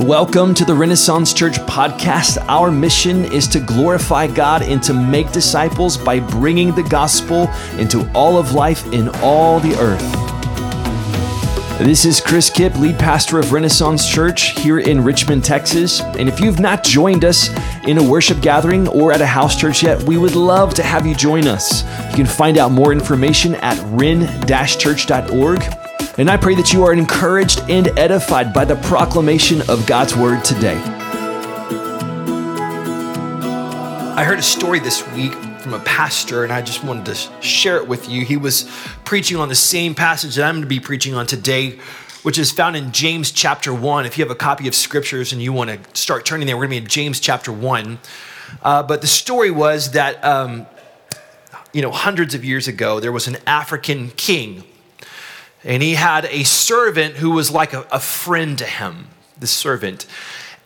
Welcome to the Renaissance Church podcast. Our mission is to glorify God and to make disciples by bringing the gospel into all of life in all the earth. This is Chris Kipp, lead pastor of Renaissance Church here in Richmond, Texas. And if you've not joined us in a worship gathering or at a house church yet, we would love to have you join us. You can find out more information at ren-church.org and I pray that you are encouraged and edified by the proclamation of God's word today. I heard a story this week from a pastor, and I just wanted to share it with you. He was preaching on the same passage that I'm going to be preaching on today, which is found in James chapter 1. If you have a copy of scriptures and you want to start turning there, we're going to be in James chapter 1. Uh, but the story was that, um, you know, hundreds of years ago, there was an African king and he had a servant who was like a, a friend to him, the servant.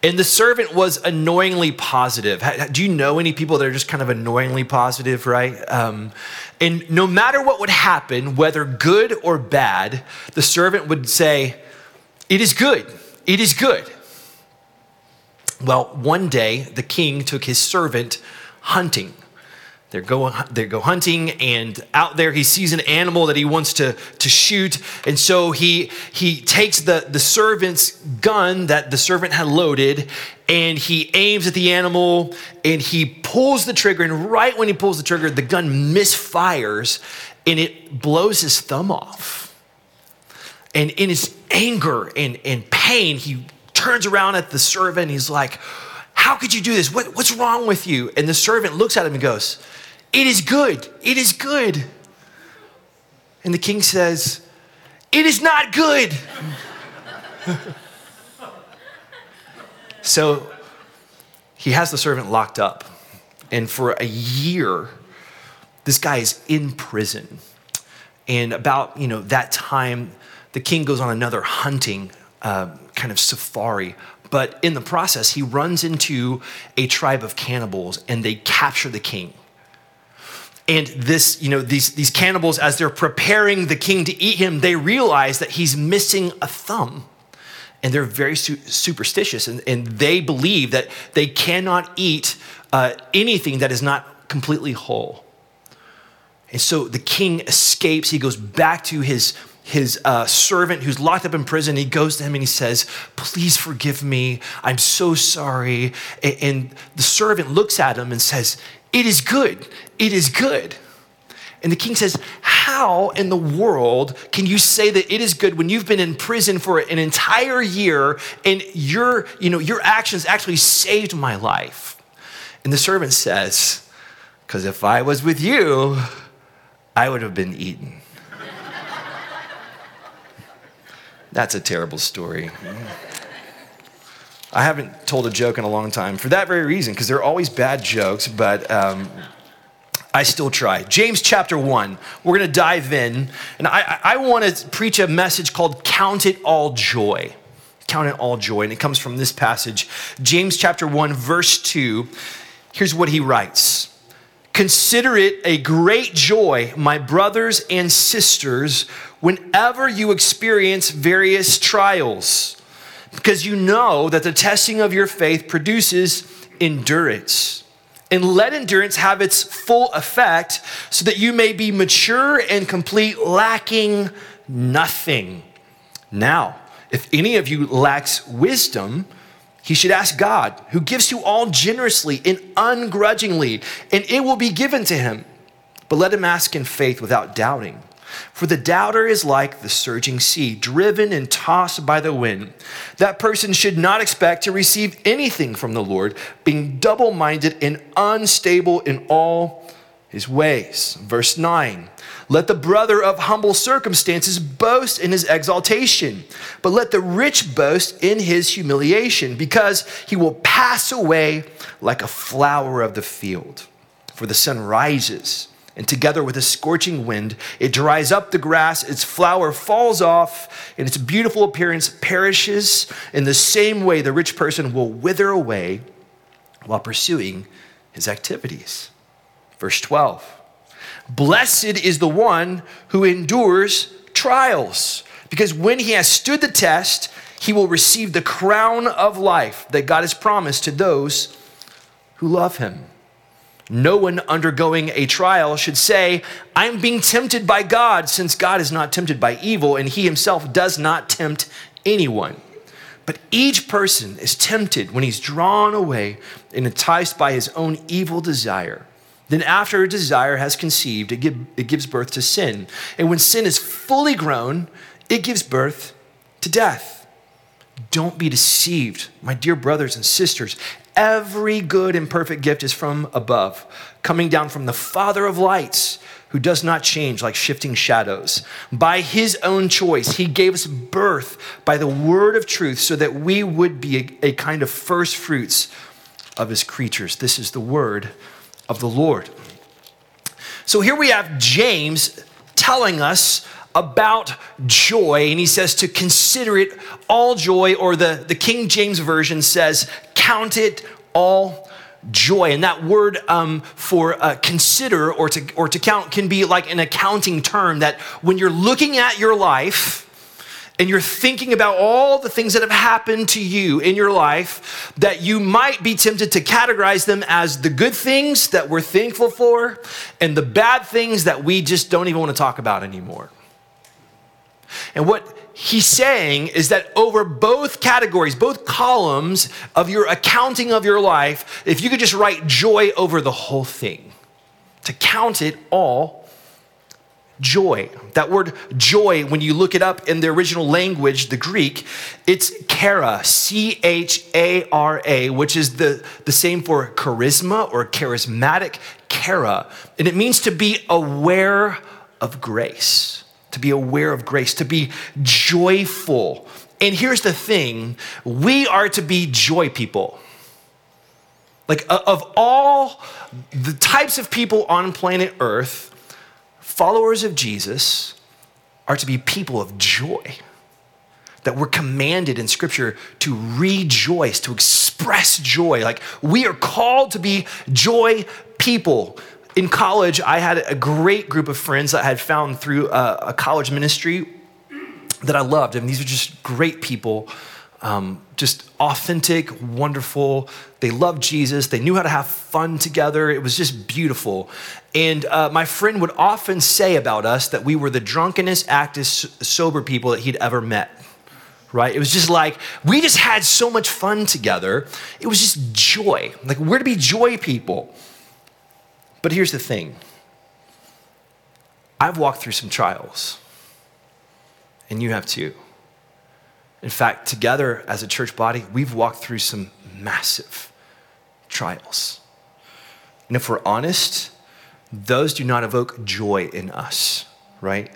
And the servant was annoyingly positive. Do you know any people that are just kind of annoyingly positive, right? Um, and no matter what would happen, whether good or bad, the servant would say, It is good. It is good. Well, one day the king took his servant hunting. They're go, they go hunting, and out there he sees an animal that he wants to, to shoot. And so he, he takes the, the servant's gun that the servant had loaded and he aims at the animal and he pulls the trigger. And right when he pulls the trigger, the gun misfires and it blows his thumb off. And in his anger and, and pain, he turns around at the servant. He's like, How could you do this? What, what's wrong with you? And the servant looks at him and goes, it is good. It is good. And the king says, It is not good. so he has the servant locked up. And for a year, this guy is in prison. And about you know that time, the king goes on another hunting uh, kind of safari. But in the process, he runs into a tribe of cannibals and they capture the king. And this, you know, these, these cannibals, as they're preparing the king to eat him, they realize that he's missing a thumb. And they're very su- superstitious, and, and they believe that they cannot eat uh, anything that is not completely whole. And so the king escapes. He goes back to his, his uh, servant who's locked up in prison. He goes to him and he says, Please forgive me. I'm so sorry. And, and the servant looks at him and says, It is good. It is good. And the king says, How in the world can you say that it is good when you've been in prison for an entire year and your, you know, your actions actually saved my life? And the servant says, Because if I was with you, I would have been eaten. That's a terrible story. I haven't told a joke in a long time for that very reason, because they're always bad jokes, but um, I still try. James chapter 1, we're going to dive in. And I, I want to preach a message called Count It All Joy. Count It All Joy. And it comes from this passage, James chapter 1, verse 2. Here's what he writes Consider it a great joy, my brothers and sisters, whenever you experience various trials, because you know that the testing of your faith produces endurance and let endurance have its full effect so that you may be mature and complete, lacking nothing. Now, if any of you lacks wisdom, he should ask God, who gives to all generously and ungrudgingly, and it will be given to him. But let him ask in faith without doubting. For the doubter is like the surging sea, driven and tossed by the wind. That person should not expect to receive anything from the Lord, being double minded and unstable in all his ways. Verse 9 Let the brother of humble circumstances boast in his exaltation, but let the rich boast in his humiliation, because he will pass away like a flower of the field. For the sun rises and together with a scorching wind, it dries up the grass, its flower falls off, and its beautiful appearance perishes. In the same way, the rich person will wither away while pursuing his activities. Verse 12 Blessed is the one who endures trials, because when he has stood the test, he will receive the crown of life that God has promised to those who love him. No one undergoing a trial should say, I'm being tempted by God, since God is not tempted by evil and he himself does not tempt anyone. But each person is tempted when he's drawn away and enticed by his own evil desire. Then, after a desire has conceived, it, give, it gives birth to sin. And when sin is fully grown, it gives birth to death. Don't be deceived, my dear brothers and sisters. Every good and perfect gift is from above, coming down from the Father of lights, who does not change like shifting shadows. By his own choice, he gave us birth by the word of truth so that we would be a, a kind of first fruits of his creatures. This is the word of the Lord. So here we have James telling us about joy, and he says to consider it all joy, or the, the King James Version says, count it all joy. And that word um, for uh, consider or to, or to count can be like an accounting term that when you're looking at your life, and you're thinking about all the things that have happened to you in your life, that you might be tempted to categorize them as the good things that we're thankful for and the bad things that we just don't even want to talk about anymore. And what he's saying is that over both categories, both columns of your accounting of your life, if you could just write joy over the whole thing, to count it all joy. That word joy, when you look it up in the original language, the Greek, it's chara, C H A R A, which is the, the same for charisma or charismatic, chara. And it means to be aware of grace to be aware of grace, to be joyful. And here's the thing we are to be joy people. Like, of all the types of people on planet Earth, followers of Jesus are to be people of joy. That we're commanded in Scripture to rejoice, to express joy. Like, we are called to be joy people in college, I had a great group of friends that I had found through a, a college ministry that I loved. And these are just great people, um, just authentic, wonderful. They loved Jesus. They knew how to have fun together. It was just beautiful. And uh, my friend would often say about us that we were the drunkenest, actest, sober people that he'd ever met right? It was just like, we just had so much fun together. It was just joy. Like, we're to be joy people. But here's the thing I've walked through some trials, and you have too. In fact, together as a church body, we've walked through some massive trials. And if we're honest, those do not evoke joy in us, right?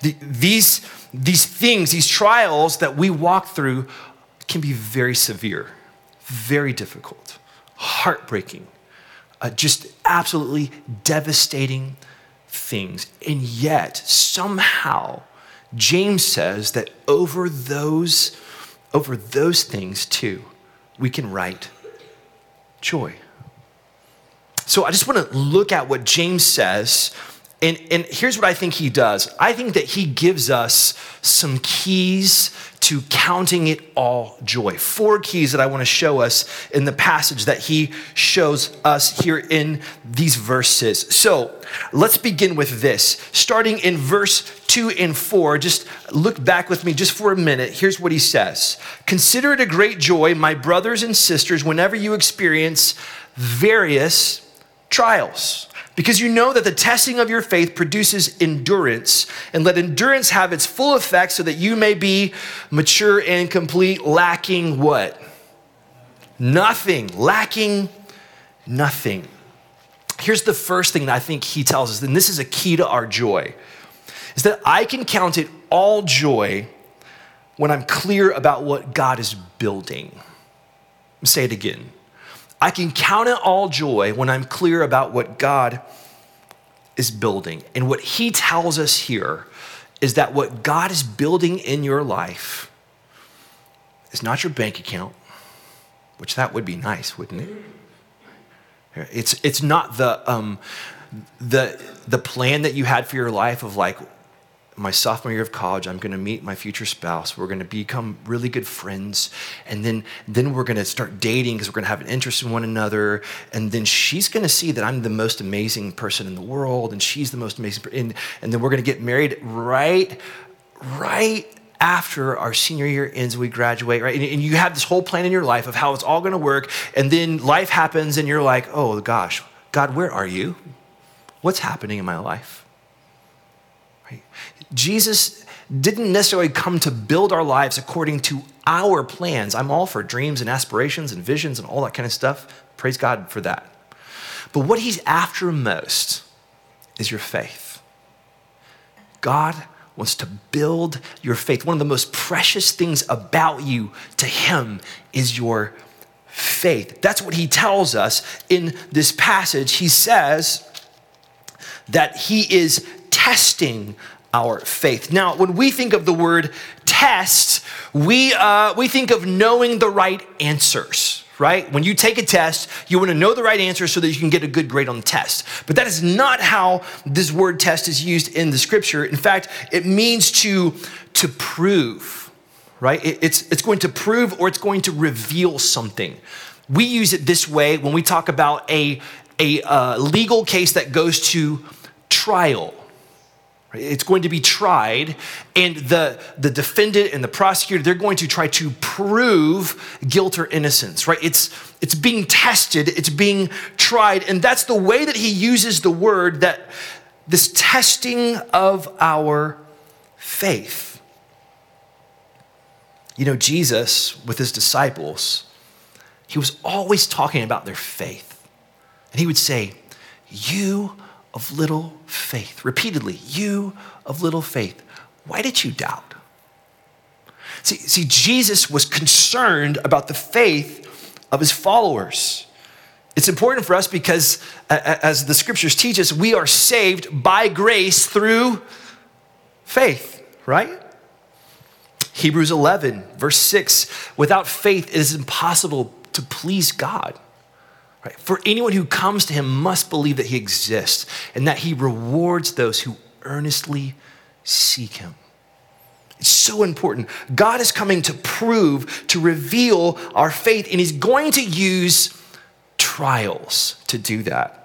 The, these, these things, these trials that we walk through can be very severe, very difficult, heartbreaking, uh, just absolutely devastating things. And yet, somehow, James says that over those, over those things too, we can write joy. So I just want to look at what James says. And, and here's what I think he does I think that he gives us some keys to counting it all joy. Four keys that I want to show us in the passage that he shows us here in these verses. So let's begin with this. Starting in verse two and four, just look back with me just for a minute. Here's what he says Consider it a great joy, my brothers and sisters, whenever you experience various trials because you know that the testing of your faith produces endurance, and let endurance have its full effect so that you may be mature and complete, lacking what? Nothing. Lacking nothing. Here's the first thing that I think he tells us, and this is a key to our joy, is that I can count it all joy when I'm clear about what God is building. Say it again. I can count it all joy when I'm clear about what God is building. And what he tells us here is that what God is building in your life is not your bank account, which that would be nice, wouldn't it? It's, it's not the, um, the, the plan that you had for your life of like, my sophomore year of college, I'm going to meet my future spouse. We're going to become really good friends. And then, then we're going to start dating because we're going to have an interest in one another. And then she's going to see that I'm the most amazing person in the world and she's the most amazing. And, and then we're going to get married right, right after our senior year ends, we graduate, right? And, and you have this whole plan in your life of how it's all going to work. And then life happens and you're like, oh gosh, God, where are you? What's happening in my life? Jesus didn't necessarily come to build our lives according to our plans. I'm all for dreams and aspirations and visions and all that kind of stuff. Praise God for that. But what he's after most is your faith. God wants to build your faith. One of the most precious things about you to him is your faith. That's what he tells us in this passage. He says that he is testing our faith. Now, when we think of the word test, we, uh, we think of knowing the right answers, right? When you take a test, you want to know the right answer so that you can get a good grade on the test. But that is not how this word test is used in the scripture. In fact, it means to, to prove, right? It, it's, it's going to prove or it's going to reveal something. We use it this way when we talk about a, a uh, legal case that goes to trial it's going to be tried, and the, the defendant and the prosecutor, they're going to try to prove guilt or innocence, right? It's, it's being tested, it's being tried, and that's the way that he uses the word that this testing of our faith. You know, Jesus, with his disciples, he was always talking about their faith. And he would say, You of little faith. Repeatedly, you of little faith. Why did you doubt? See, see, Jesus was concerned about the faith of his followers. It's important for us because, as the scriptures teach us, we are saved by grace through faith, right? Hebrews 11, verse 6 without faith, it is impossible to please God. Right? For anyone who comes to him must believe that he exists and that he rewards those who earnestly seek him. It's so important. God is coming to prove, to reveal our faith, and he's going to use trials to do that.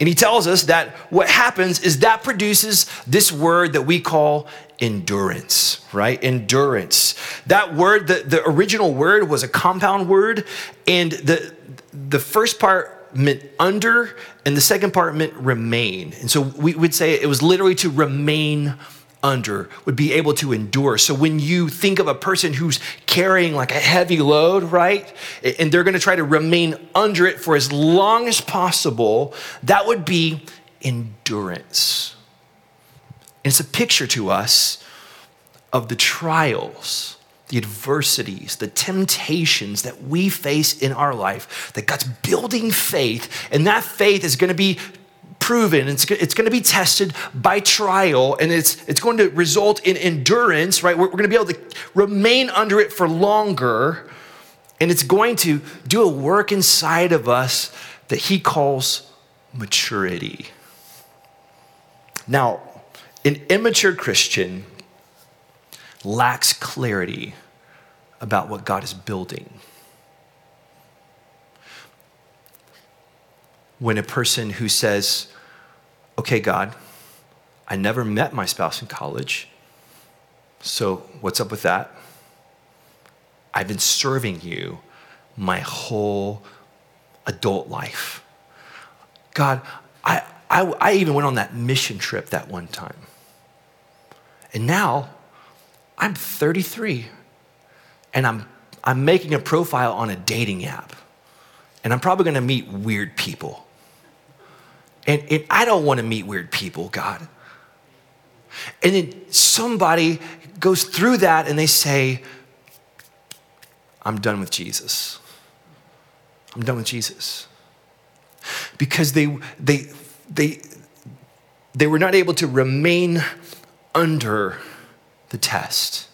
And he tells us that what happens is that produces this word that we call endurance, right? Endurance. That word, the, the original word was a compound word, and the, the first part meant under, and the second part meant remain. And so we would say it was literally to remain under, would be able to endure. So when you think of a person who's carrying like a heavy load, right? And they're gonna try to remain under it for as long as possible, that would be endurance. And it's a picture to us of the trials the adversities, the temptations that we face in our life, that God's building faith, and that faith is going to be proven, it's, it's going to be tested by trial, and it's, it's going to result in endurance, right? We're, we're going to be able to remain under it for longer, and it's going to do a work inside of us that He calls maturity. Now, an immature Christian lacks clarity about what God is building. When a person who says, Okay, God, I never met my spouse in college, so what's up with that? I've been serving you my whole adult life. God, I, I, I even went on that mission trip that one time. And now I'm 33 and I'm, I'm making a profile on a dating app. And I'm probably gonna meet weird people. And, and I don't wanna meet weird people, God. And then somebody goes through that and they say, I'm done with Jesus. I'm done with Jesus. Because they, they, they, they were not able to remain under the test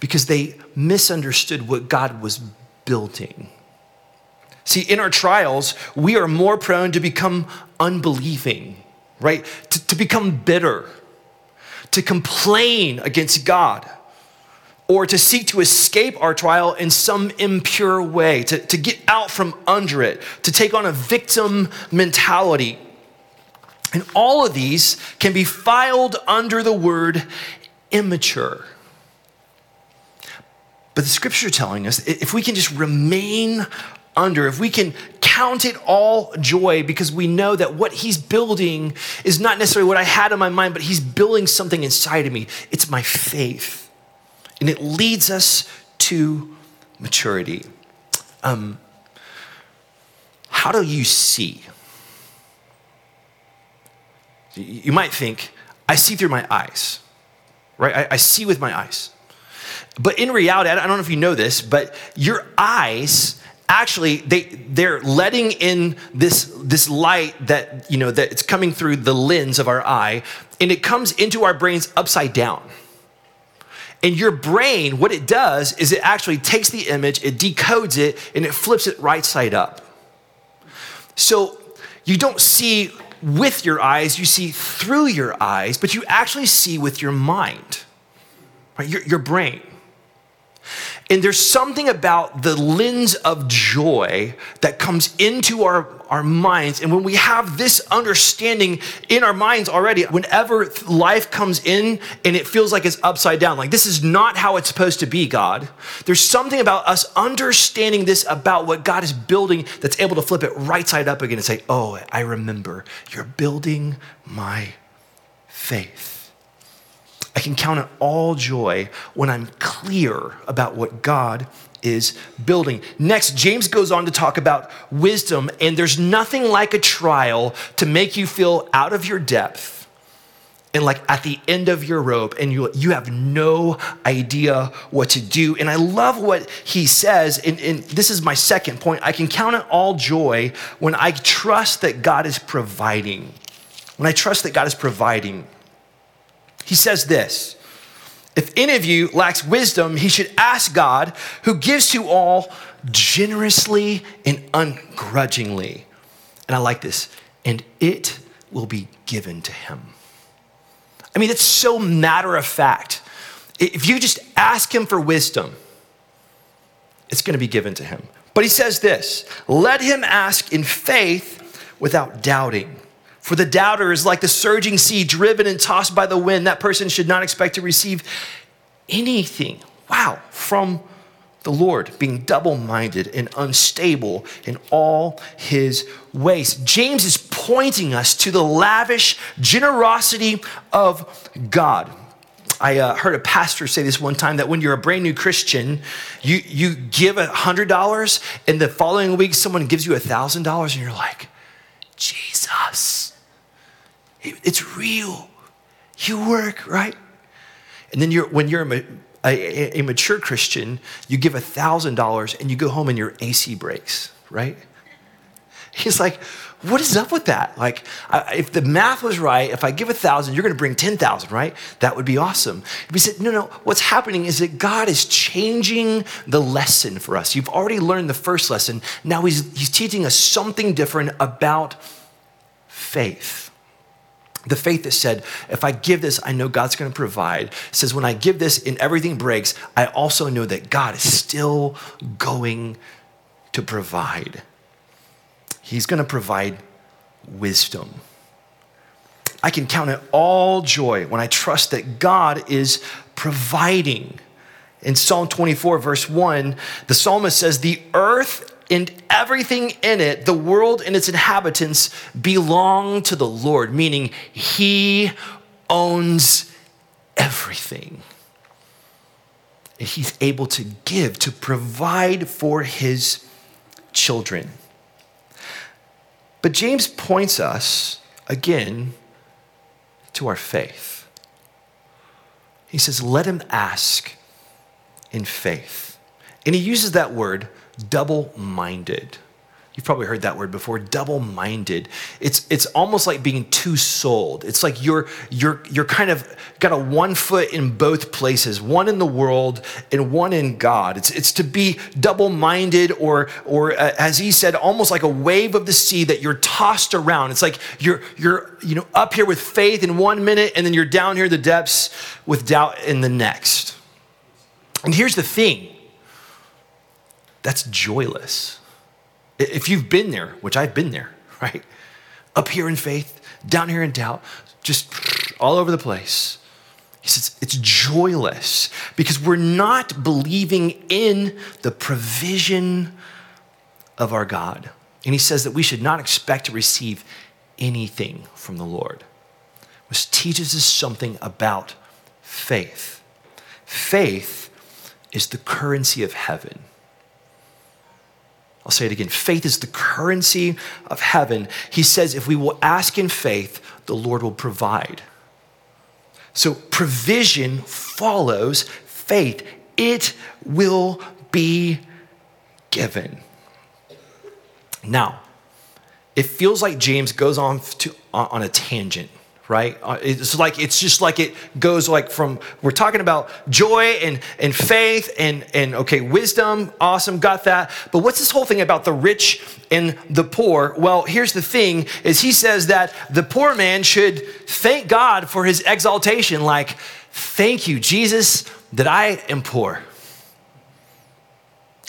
because they misunderstood what God was building. See, in our trials, we are more prone to become unbelieving, right? To, to become bitter, to complain against God or to seek to escape our trial in some impure way, to, to get out from under it, to take on a victim mentality. And all of these can be filed under the word immature. But the scripture is telling us if we can just remain under, if we can count it all joy because we know that what he's building is not necessarily what I had in my mind, but he's building something inside of me. It's my faith. And it leads us to maturity. Um, how do you see? You might think, I see through my eyes, right? I, I see with my eyes. But in reality, I don't know if you know this, but your eyes actually they they're letting in this this light that you know that it's coming through the lens of our eye and it comes into our brains upside down and your brain what it does is it actually takes the image it decodes it and it flips it right side up so you don't see with your eyes you see through your eyes but you actually see with your mind right? Your, your brain and there's something about the lens of joy that comes into our, our minds. And when we have this understanding in our minds already, whenever life comes in and it feels like it's upside down, like this is not how it's supposed to be, God, there's something about us understanding this about what God is building that's able to flip it right side up again and say, Oh, I remember, you're building my faith. I can count it all joy when I'm clear about what God is building. Next, James goes on to talk about wisdom, and there's nothing like a trial to make you feel out of your depth and like at the end of your rope, and you, you have no idea what to do. And I love what he says, and, and this is my second point. I can count it all joy when I trust that God is providing. When I trust that God is providing. He says this If any of you lacks wisdom, he should ask God, who gives to all generously and ungrudgingly. And I like this, and it will be given to him. I mean, it's so matter of fact. If you just ask him for wisdom, it's going to be given to him. But he says this let him ask in faith without doubting. For the doubter is like the surging sea driven and tossed by the wind. That person should not expect to receive anything, wow, from the Lord, being double minded and unstable in all his ways. James is pointing us to the lavish generosity of God. I uh, heard a pastor say this one time that when you're a brand new Christian, you, you give a $100 and the following week someone gives you a $1,000 and you're like, Jesus it's real. You work, right? And then you're, when you're a, a, a mature Christian, you give $1,000 and you go home and your AC breaks, right? He's like, what is up with that? Like, if the math was right, if I give a thousand, you're going to bring 10,000, right? That would be awesome. He said, no, no, what's happening is that God is changing the lesson for us. You've already learned the first lesson. Now he's, he's teaching us something different about faith. The faith that said, if I give this, I know God's going to provide, says, when I give this and everything breaks, I also know that God is still going to provide. He's going to provide wisdom. I can count it all joy when I trust that God is providing. In Psalm 24, verse 1, the psalmist says, The earth and everything in it, the world and its inhabitants, belong to the Lord, meaning He owns everything. And He's able to give, to provide for His children. But James points us again to our faith. He says, Let him ask in faith. And he uses that word double minded. You've probably heard that word before, double-minded. It's, it's almost like being two-souled. It's like you're, you're, you're kind of got a one foot in both places, one in the world and one in God. It's, it's to be double-minded or, or uh, as he said, almost like a wave of the sea that you're tossed around. It's like you're, you're you know, up here with faith in one minute and then you're down here in the depths with doubt in the next. And here's the thing. That's joyless. If you've been there, which I've been there, right? Up here in faith, down here in doubt, just all over the place. He says it's joyless because we're not believing in the provision of our God. And he says that we should not expect to receive anything from the Lord, which teaches us something about faith. Faith is the currency of heaven. I'll say it again. Faith is the currency of heaven. He says if we will ask in faith, the Lord will provide. So provision follows faith, it will be given. Now, it feels like James goes on to, on a tangent right? Uh, it's like it's just like it goes like from we're talking about joy and and faith and and okay, wisdom, awesome, got that. But what's this whole thing about the rich and the poor? Well, here's the thing is he says that the poor man should thank God for his exaltation like thank you Jesus that I am poor.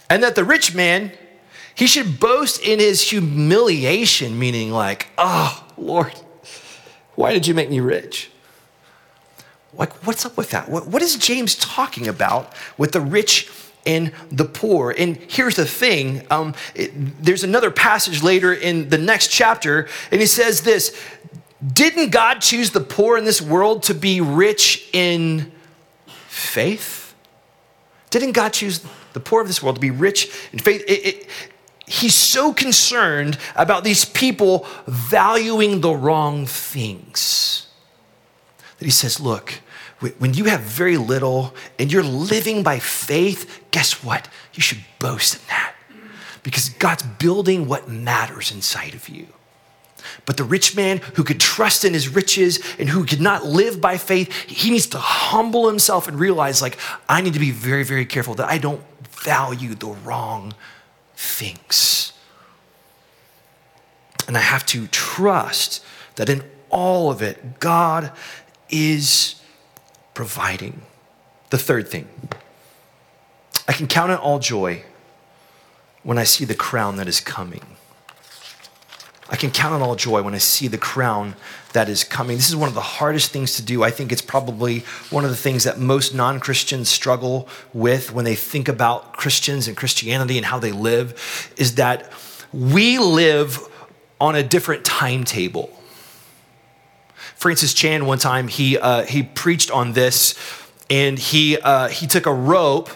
And that the rich man he should boast in his humiliation meaning like, "Oh, Lord, why did you make me rich? Like, what's up with that? What, what is James talking about with the rich and the poor? And here's the thing um, it, there's another passage later in the next chapter, and he says this Didn't God choose the poor in this world to be rich in faith? Didn't God choose the poor of this world to be rich in faith? It, it, he's so concerned about these people valuing the wrong things that he says, Look, when you have very little and you're living by faith, guess what? You should boast in that because God's building what matters inside of you. But the rich man who could trust in his riches and who could not live by faith, he needs to humble himself and realize, like, I need to be very, very careful that I don't value the wrong thinks. And I have to trust that in all of it, God is providing. The third thing, I can count it all joy when I see the crown that is coming. I can count on all joy when I see the crown that is coming. This is one of the hardest things to do. I think it's probably one of the things that most non Christians struggle with when they think about Christians and Christianity and how they live is that we live on a different timetable. Francis Chan, one time, he, uh, he preached on this and he, uh, he took a rope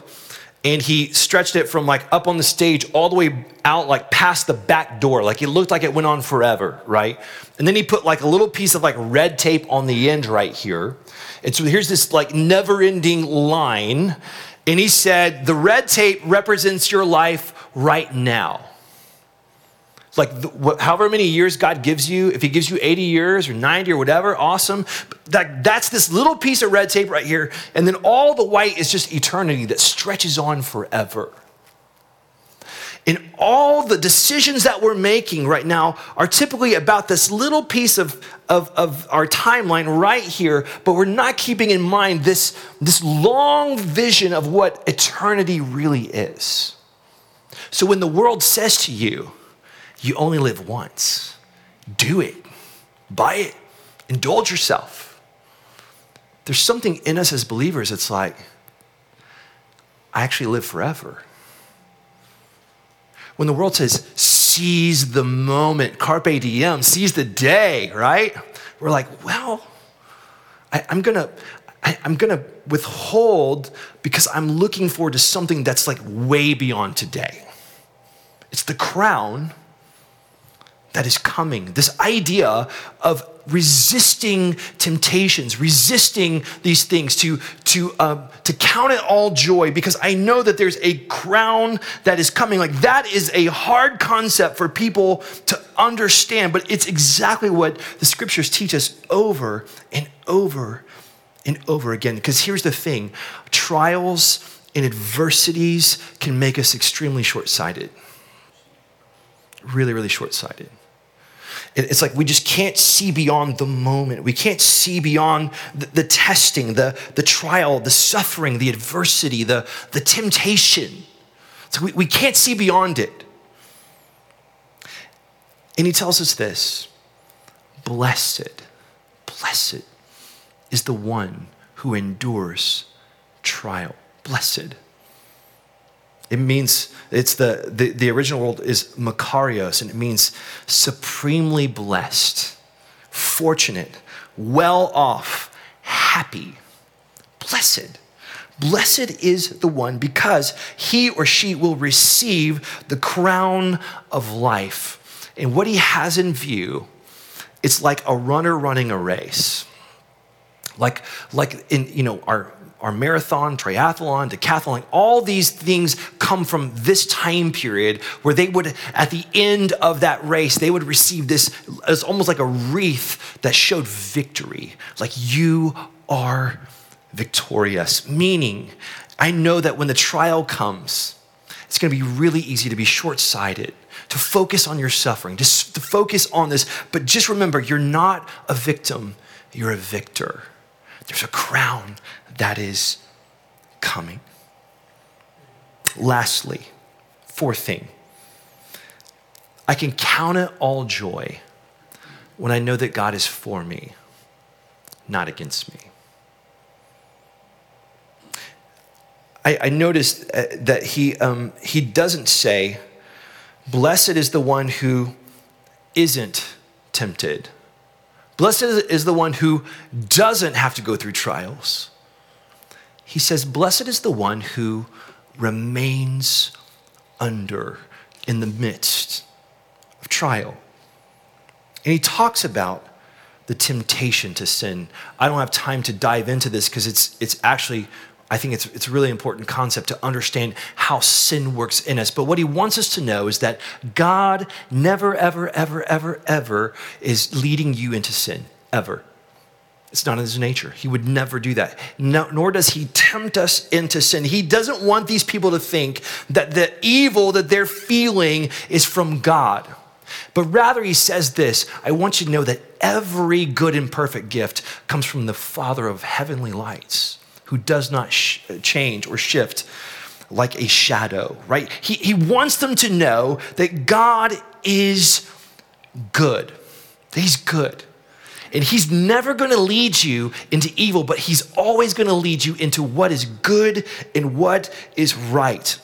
and he stretched it from like up on the stage all the way out like past the back door. Like it looked like it went on forever right? And then he put like a little piece of like red tape on the end right here. And so here's this like never ending line. And he said the red tape represents your life right now like the, wh- however many years God gives you, if He gives you 80 years or 90 or whatever, awesome. That, that's this little piece of red tape right here. And then all the white is just eternity that stretches on forever. And all the decisions that we're making right now are typically about this little piece of, of, of our timeline right here, but we're not keeping in mind this, this long vision of what eternity really is. So when the world says to you, you only live once. Do it, buy it, indulge yourself. There's something in us as believers that's like, I actually live forever. When the world says, seize the moment, carpe diem, seize the day, right? We're like, well, I, am gonna, I'm gonna withhold because I'm looking forward to something that's like way beyond today. It's the crown that is coming. This idea of resisting temptations, resisting these things, to, to, um, to count it all joy because I know that there's a crown that is coming. Like that is a hard concept for people to understand, but it's exactly what the scriptures teach us over and over and over again. Because here's the thing trials and adversities can make us extremely short sighted. Really, really short sighted. It's like we just can't see beyond the moment. We can't see beyond the, the, testing, the, the trial, the suffering, the adversity, the, the temptation. We, we can't see beyond it. And he tells us this Blessed, blessed is the one who endures trial. Blessed. It means, it's the, the, the original word is makarios, and it means supremely blessed, fortunate, well off, happy, blessed. Blessed is the one because he or she will receive the crown of life. And what he has in view, it's like a runner running a race. Like, like in, you know, our our marathon, triathlon, decathlon, all these things come from this time period where they would, at the end of that race, they would receive this as almost like a wreath that showed victory. Like you are victorious. Meaning, I know that when the trial comes, it's going to be really easy to be short sighted, to focus on your suffering, just to focus on this. But just remember, you're not a victim, you're a victor. There's a crown that is coming. Lastly, fourth thing, I can count it all joy when I know that God is for me, not against me. I, I noticed uh, that he, um, he doesn't say, Blessed is the one who isn't tempted. Blessed is the one who doesn't have to go through trials he says, Blessed is the one who remains under in the midst of trial. And he talks about the temptation to sin. I don't have time to dive into this because it's, it's actually, I think it's, it's a really important concept to understand how sin works in us. But what he wants us to know is that God never, ever, ever, ever, ever is leading you into sin, ever. It's not in his nature. He would never do that. No, nor does he tempt us into sin. He doesn't want these people to think that the evil that they're feeling is from God. But rather, he says this I want you to know that every good and perfect gift comes from the Father of heavenly lights, who does not sh- change or shift like a shadow, right? He, he wants them to know that God is good, that he's good. And he's never going to lead you into evil, but he's always going to lead you into what is good and what is right.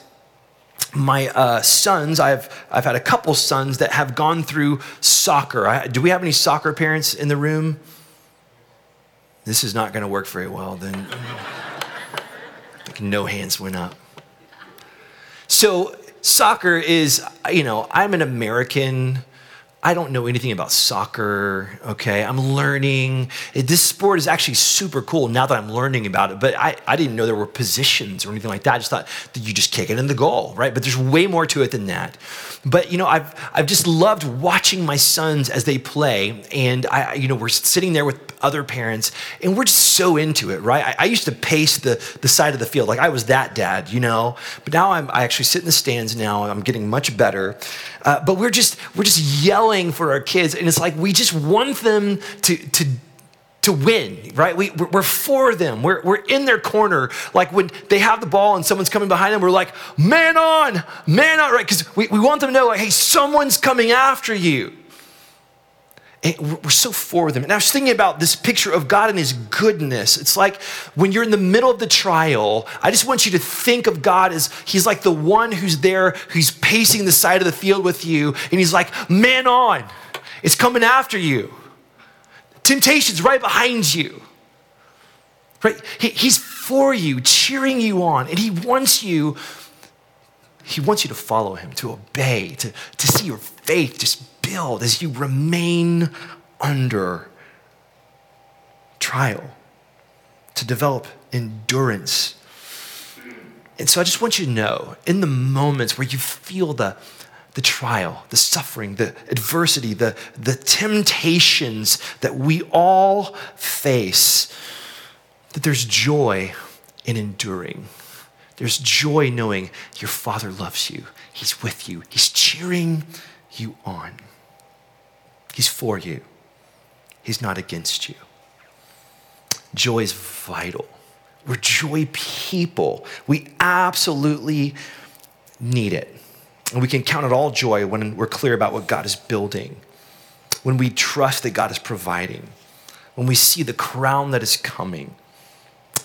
My uh, sons, I've, I've had a couple sons that have gone through soccer. I, do we have any soccer parents in the room? This is not going to work very well, then. like no hands went up. So, soccer is, you know, I'm an American I don't know anything about soccer, okay? I'm learning. This sport is actually super cool now that I'm learning about it, but I, I didn't know there were positions or anything like that. I just thought that you just kick it in the goal, right? But there's way more to it than that. But, you know, I've, I've just loved watching my sons as they play, and I, you know, we're sitting there with other parents, and we're just so into it, right? I, I used to pace the, the side of the field. Like I was that dad, you know? But now I'm, I actually sit in the stands now. I'm getting much better. Uh, but we're just, we're just yelling for our kids. And it's like we just want them to, to, to win, right? We, we're for them. We're, we're in their corner. Like when they have the ball and someone's coming behind them, we're like, man on, man on, right? Because we, we want them to know, like, hey, someone's coming after you. We're so for them. And I was thinking about this picture of God and His goodness. It's like when you're in the middle of the trial, I just want you to think of God as He's like the one who's there, who's pacing the side of the field with you, and He's like, man on, it's coming after you. Temptation's right behind you. Right? He, he's for you, cheering you on, and He wants you He wants you to follow him, to obey, to, to see your faith just build as you remain under trial, to develop endurance. And so I just want you to know in the moments where you feel the, the trial, the suffering, the adversity, the, the temptations that we all face, that there's joy in enduring. There's joy knowing your Father loves you, He's with you, He's cheering you on. He's for you, He's not against you. Joy is vital. We're joy people. We absolutely need it. And we can count it all joy when we're clear about what God is building, when we trust that God is providing, when we see the crown that is coming,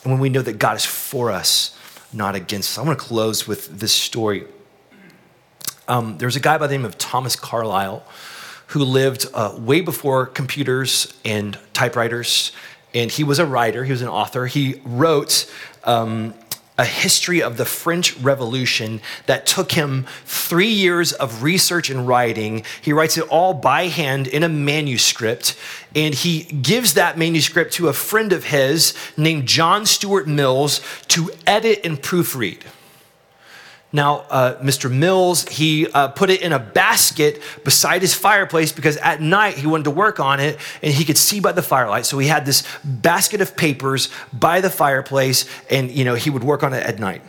and when we know that God is for us, not against us. I want to close with this story. Um, there was a guy by the name of Thomas Carlyle who lived uh, way before computers and typewriters and he was a writer, he was an author. He wrote um, a history of the French Revolution that took him three years of research and writing. He writes it all by hand in a manuscript, and he gives that manuscript to a friend of his named John Stuart Mills to edit and proofread. Now, uh, Mr. Mills, he uh, put it in a basket beside his fireplace because at night he wanted to work on it and he could see by the firelight. So he had this basket of papers by the fireplace and, you know, he would work on it at night.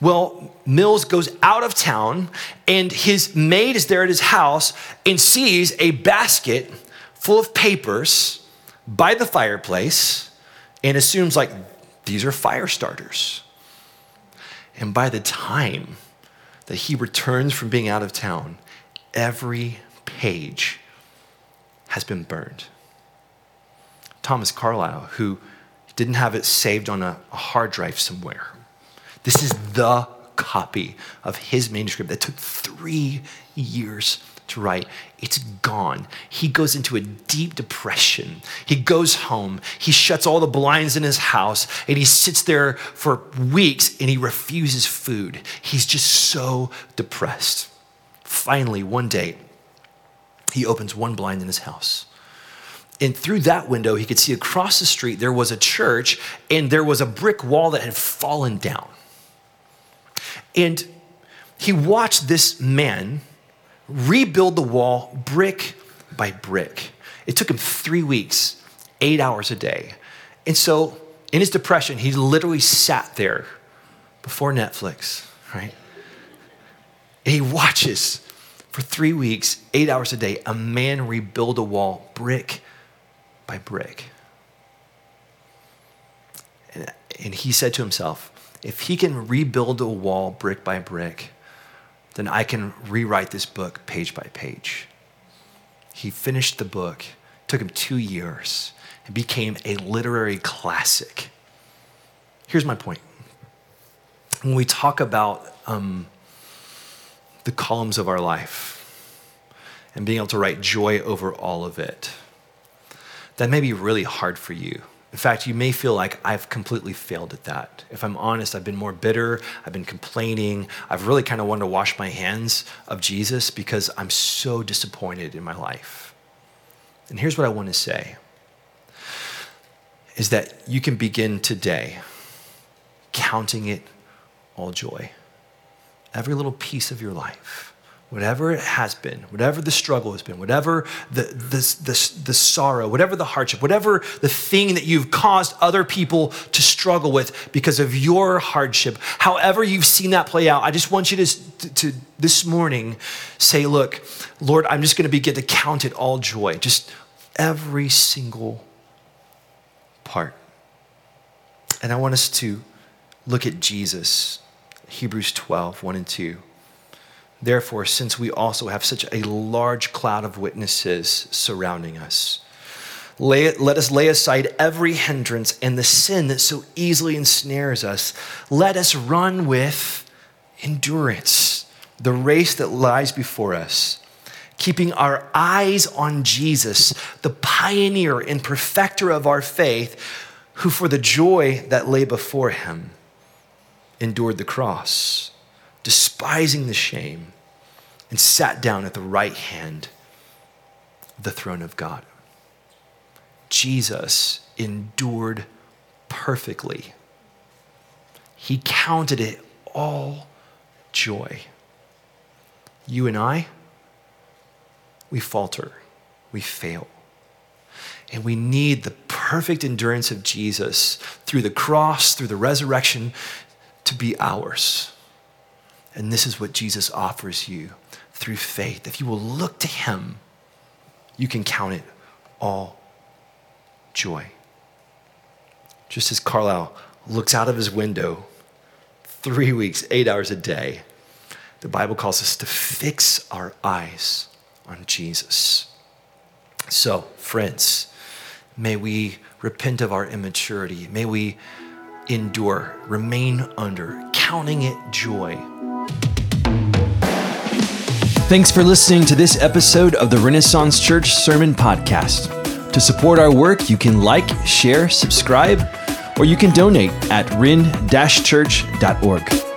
Well, Mills goes out of town and his maid is there at his house and sees a basket full of papers by the fireplace and assumes, like, these are fire starters. And by the time that he returns from being out of town, every page has been burned. Thomas Carlyle, who didn't have it saved on a, a hard drive somewhere, this is the copy of his manuscript that took three years to write. It's gone. He goes into a deep depression. He goes home. He shuts all the blinds in his house and he sits there for weeks and he refuses food. He's just so depressed. Finally, one day, he opens one blind in his house. And through that window, he could see across the street there was a church and there was a brick wall that had fallen down. And he watched this man rebuild the wall brick by brick. It took him three weeks, eight hours a day. And so, in his depression, he literally sat there before Netflix, right? And he watches for three weeks, eight hours a day, a man rebuild a wall brick by brick. And he said to himself, if he can rebuild a wall brick by brick, then I can rewrite this book page by page. He finished the book, took him two years, and became a literary classic. Here's my point. When we talk about um, the columns of our life and being able to write joy over all of it, that may be really hard for you. In fact, you may feel like I've completely failed at that. If I'm honest, I've been more bitter, I've been complaining, I've really kind of wanted to wash my hands of Jesus because I'm so disappointed in my life. And here's what I want to say is that you can begin today counting it all joy. Every little piece of your life whatever it has been, whatever the struggle has been, whatever the, the, the, the, sorrow, whatever the hardship, whatever the thing that you've caused other people to struggle with because of your hardship, however you've seen that play out, I just want you to, to, to this morning say, look, Lord, I'm just going to begin to count it all joy, just every single part. And I want us to look at Jesus, Hebrews 12, 1 and 2. Therefore, since we also have such a large cloud of witnesses surrounding us, lay, let us lay aside every hindrance and the sin that so easily ensnares us. Let us run with endurance the race that lies before us, keeping our eyes on Jesus, the pioneer and perfecter of our faith, who for the joy that lay before him endured the cross despising the shame, and sat down at the right hand of the throne of God. Jesus endured perfectly. He counted it all joy. You and I, we falter, we fail. And we need the perfect endurance of Jesus through the cross, through the resurrection, to be ours. And this is what Jesus offers you through faith. If you will look to Him, you can count it all joy. Just as Carlyle looks out of his window three weeks, eight hours a day, the Bible calls us to fix our eyes on Jesus. So, friends, may we repent of our immaturity. May we endure, remain under, counting it joy. Thanks for listening to this episode of the Renaissance Church Sermon Podcast. To support our work, you can like, share, subscribe, or you can donate at ren-church.org.